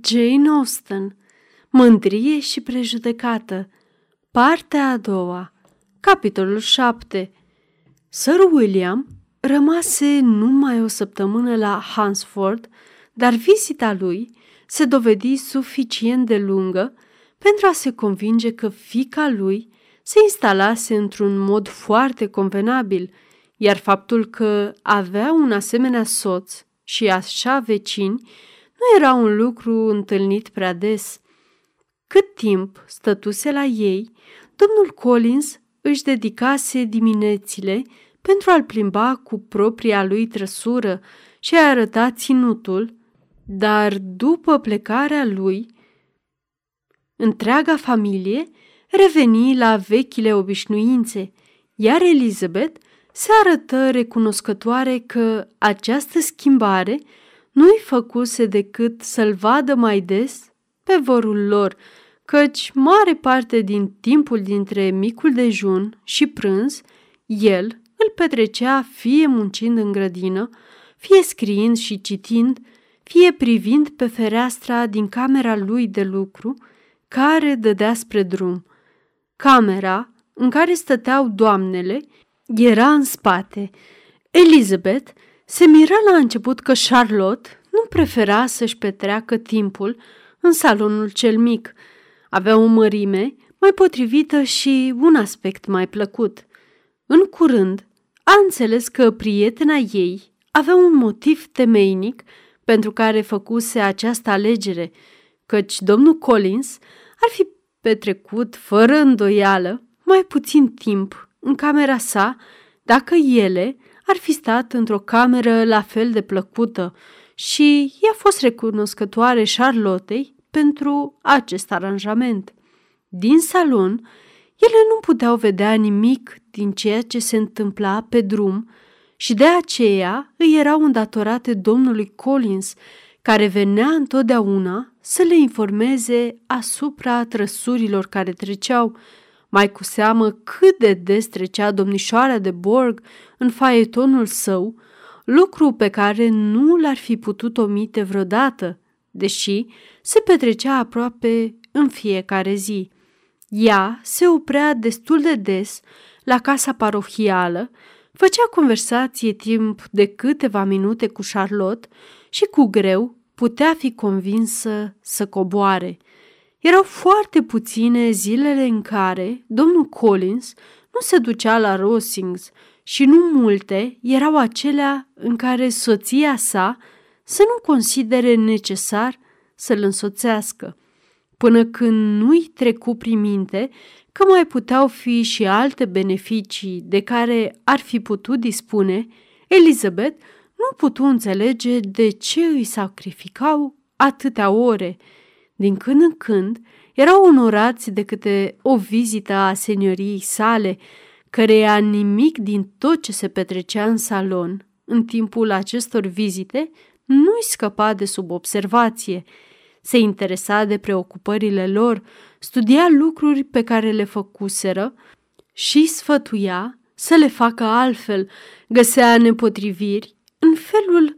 Jane Austen Mândrie și prejudecată. Partea a doua Capitolul 7 Sir William rămase numai o săptămână la Hansford, dar vizita lui se dovedi suficient de lungă pentru a se convinge că fica lui se instalase într-un mod foarte convenabil, iar faptul că avea un asemenea soț și așa vecini nu era un lucru întâlnit prea des. Cât timp stătuse la ei, domnul Collins își dedicase diminețile pentru a-l plimba cu propria lui trăsură și a arăta ținutul, dar după plecarea lui, întreaga familie reveni la vechile obișnuințe, iar Elizabeth se arătă recunoscătoare că această schimbare nu-i făcuse decât să-l vadă mai des pe vorul lor, căci mare parte din timpul dintre micul dejun și prânz, el îl petrecea fie muncind în grădină, fie scriind și citind, fie privind pe fereastra din camera lui de lucru, care dădea spre drum. Camera în care stăteau doamnele era în spate. Elizabeth se mira la început că Charlotte nu prefera să-și petreacă timpul în salonul cel mic. Avea o mărime mai potrivită și un aspect mai plăcut. În curând, a înțeles că prietena ei avea un motiv temeinic pentru care făcuse această alegere, căci domnul Collins ar fi petrecut fără îndoială mai puțin timp în camera sa dacă ele ar fi stat într-o cameră la fel de plăcută și i-a fost recunoscătoare Charlottei pentru acest aranjament. Din salon, ele nu puteau vedea nimic din ceea ce se întâmpla pe drum și de aceea îi erau îndatorate domnului Collins, care venea întotdeauna să le informeze asupra trăsurilor care treceau, mai cu seamă cât de des trecea domnișoara de Borg în faetonul său, lucru pe care nu l-ar fi putut omite vreodată, deși se petrecea aproape în fiecare zi. Ea se oprea destul de des la casa parohială, făcea conversație timp de câteva minute cu Charlotte și cu greu putea fi convinsă să coboare. Erau foarte puține zilele în care domnul Collins nu se ducea la Rosings și nu multe erau acelea în care soția sa să nu considere necesar să-l însoțească, până când nu-i trecu prin minte că mai puteau fi și alte beneficii de care ar fi putut dispune, Elizabeth nu putu înțelege de ce îi sacrificau atâtea ore. Din când în când erau onorați de câte o vizită a senioriei sale, căreia nimic din tot ce se petrecea în salon în timpul acestor vizite nu-i scăpa de sub observație. Se interesa de preocupările lor, studia lucruri pe care le făcuseră și sfătuia să le facă altfel, găsea nepotriviri în felul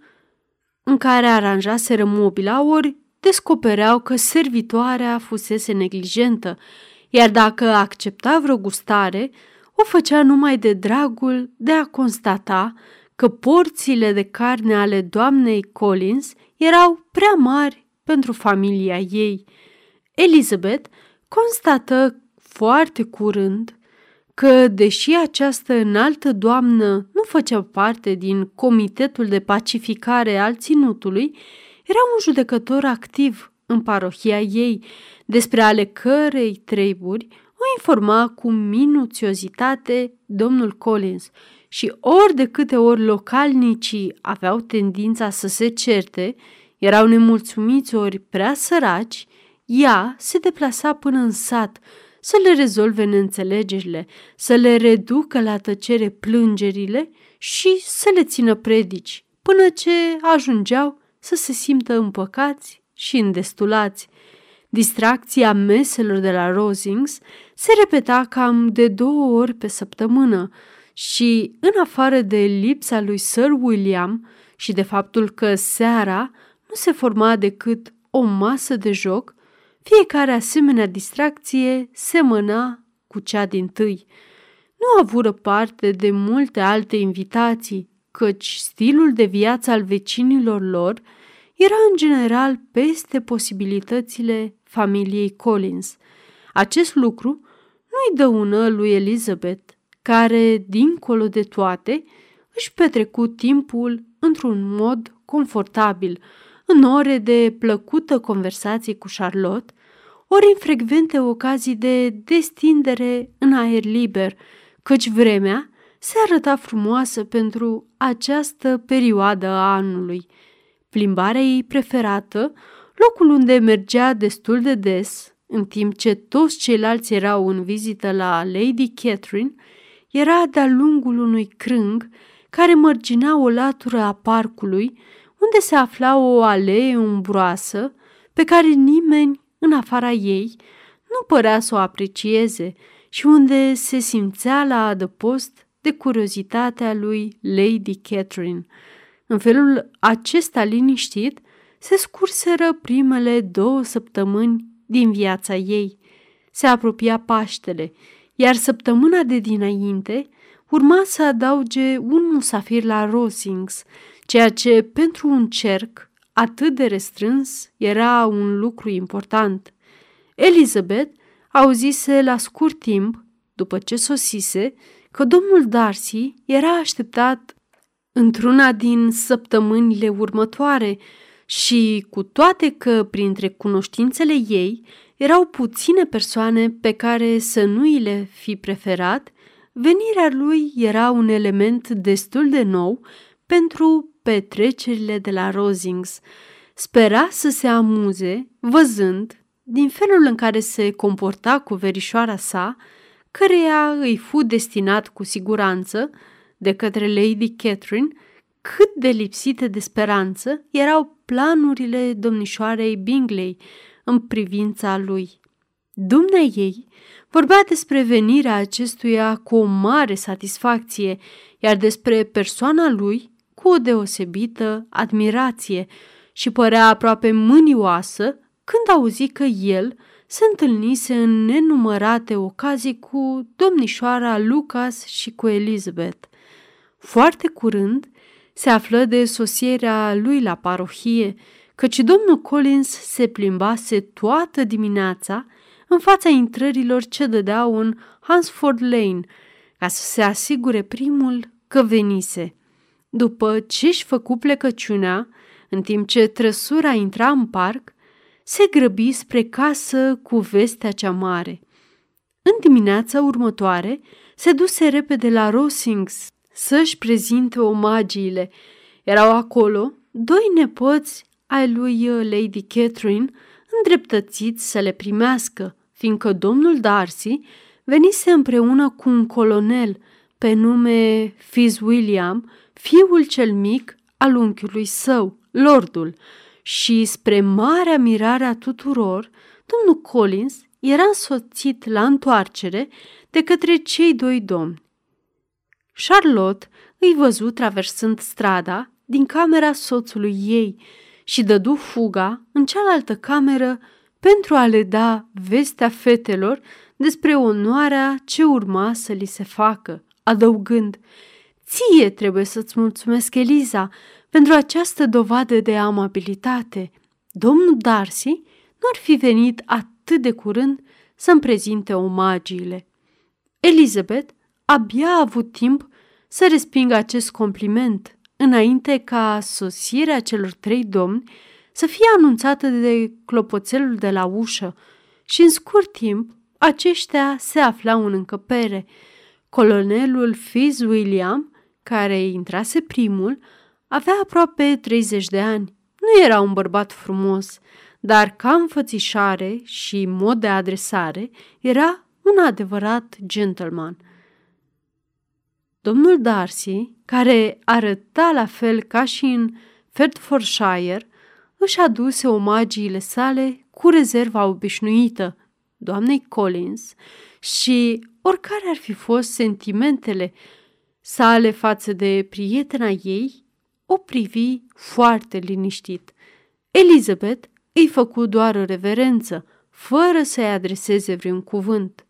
în care aranjaseră mobila, ori descopereau că servitoarea fusese neglijentă, iar dacă accepta vreo gustare, o făcea numai de dragul de a constata că porțiile de carne ale doamnei Collins erau prea mari pentru familia ei. Elizabeth constată foarte curând că, deși această înaltă doamnă nu făcea parte din comitetul de pacificare al ținutului, era un judecător activ în parohia ei, despre ale cărei treburi o informa cu minuțiozitate domnul Collins și ori de câte ori localnicii aveau tendința să se certe, erau nemulțumiți ori prea săraci, ea se deplasa până în sat să le rezolve neînțelegerile, să le reducă la tăcere plângerile și să le țină predici, până ce ajungeau să se simtă împăcați și îndestulați. Distracția meselor de la Rosings se repeta cam de două ori pe săptămână și, în afară de lipsa lui Sir William și de faptul că seara nu se forma decât o masă de joc, fiecare asemenea distracție semăna cu cea din tâi. Nu avură parte de multe alte invitații, căci stilul de viață al vecinilor lor era în general peste posibilitățile familiei Collins. Acest lucru nu-i dăună lui Elizabeth, care, dincolo de toate, își petrecu timpul într-un mod confortabil, în ore de plăcută conversație cu Charlotte, ori în frecvente ocazii de destindere în aer liber, căci vremea se arăta frumoasă pentru această perioadă a anului. Plimbarea ei preferată, locul unde mergea destul de des, în timp ce toți ceilalți erau în vizită la Lady Catherine, era de-a lungul unui crâng care mărginea o latură a parcului, unde se afla o alee umbroasă pe care nimeni, în afara ei, nu părea să o aprecieze și unde se simțea la adăpost de curiozitatea lui Lady Catherine. În felul acesta liniștit, se scurseră primele două săptămâni din viața ei. Se apropia Paștele, iar săptămâna de dinainte urma să adauge un musafir la Rosings, ceea ce pentru un cerc atât de restrâns era un lucru important. Elizabeth auzise la scurt timp, după ce sosise, că domnul Darcy era așteptat într-una din săptămânile următoare și cu toate că printre cunoștințele ei erau puține persoane pe care să nu îi le fi preferat, venirea lui era un element destul de nou pentru petrecerile de la Rosings. Spera să se amuze văzând, din felul în care se comporta cu verișoara sa, căreia îi fu destinat cu siguranță de către Lady Catherine, cât de lipsite de speranță erau planurile domnișoarei Bingley în privința lui. Dumnea ei vorbea despre venirea acestuia cu o mare satisfacție, iar despre persoana lui cu o deosebită admirație și părea aproape mânioasă când auzi că el se întâlnise în nenumărate ocazii cu domnișoara Lucas și cu Elizabeth. Foarte curând se află de sosierea lui la parohie, căci domnul Collins se plimbase toată dimineața în fața intrărilor ce dădeau în Hansford Lane, ca să se asigure primul că venise. După ce își făcu plecăciunea, în timp ce trăsura intra în parc, se grăbi spre casă cu vestea cea mare. În dimineața următoare, se duse repede la Rosings să-și prezinte omagiile. Erau acolo doi nepoți ai lui Lady Catherine îndreptățiți să le primească, fiindcă domnul Darcy venise împreună cu un colonel pe nume Fitzwilliam, fiul cel mic al unchiului său, lordul, și spre marea mirare a tuturor, domnul Collins era însoțit la întoarcere de către cei doi domni. Charlotte îi văzu traversând strada din camera soțului ei și dădu fuga în cealaltă cameră pentru a le da vestea fetelor despre onoarea ce urma să li se facă, adăugând, Ție trebuie să-ți mulțumesc, Eliza, pentru această dovadă de amabilitate. Domnul Darcy nu ar fi venit atât de curând să-mi prezinte omagiile. Elizabeth abia a avut timp să respingă acest compliment înainte ca sosirea celor trei domni să fie anunțată de clopoțelul de la ușă și în scurt timp aceștia se aflau în încăpere. Colonelul Fitzwilliam, care intrase primul, avea aproape 30 de ani. Nu era un bărbat frumos, dar ca înfățișare și mod de adresare era un adevărat gentleman. Domnul Darcy, care arăta la fel ca și în Fertfordshire, își aduse omagiile sale cu rezerva obișnuită doamnei Collins și oricare ar fi fost sentimentele sale față de prietena ei, o privi foarte liniștit. Elizabeth îi făcu doar o reverență, fără să-i adreseze vreun cuvânt.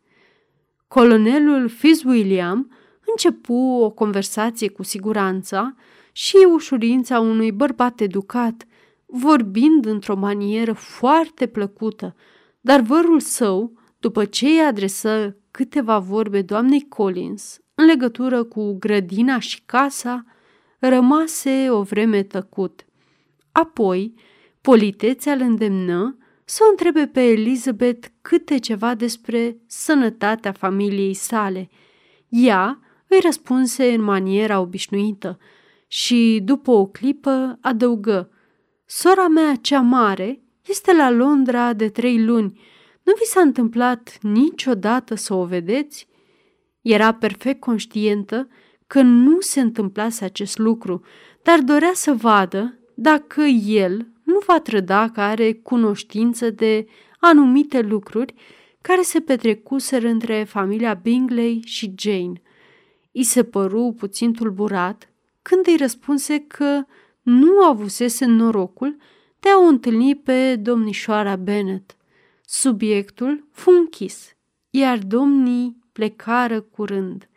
Colonelul Fitzwilliam începu o conversație cu siguranța și ușurința unui bărbat educat, vorbind într-o manieră foarte plăcută, dar vărul său, după ce îi adresă câteva vorbe doamnei Collins în legătură cu grădina și casa, rămase o vreme tăcut. Apoi, politețea îl îndemnă să o întrebe pe Elizabeth câte ceva despre sănătatea familiei sale. Ea îi răspunse în maniera obișnuită și, după o clipă, adăugă Sora mea cea mare este la Londra de trei luni. Nu vi s-a întâmplat niciodată să o vedeți?" Era perfect conștientă că nu se întâmplase acest lucru, dar dorea să vadă dacă el nu va trăda că are cunoștință de anumite lucruri care se petrecuseră între familia Bingley și Jane. I se păru puțin tulburat când îi răspunse că nu avusese norocul de a o întâlni pe domnișoara Bennet. Subiectul fu închis, iar domnii plecară curând.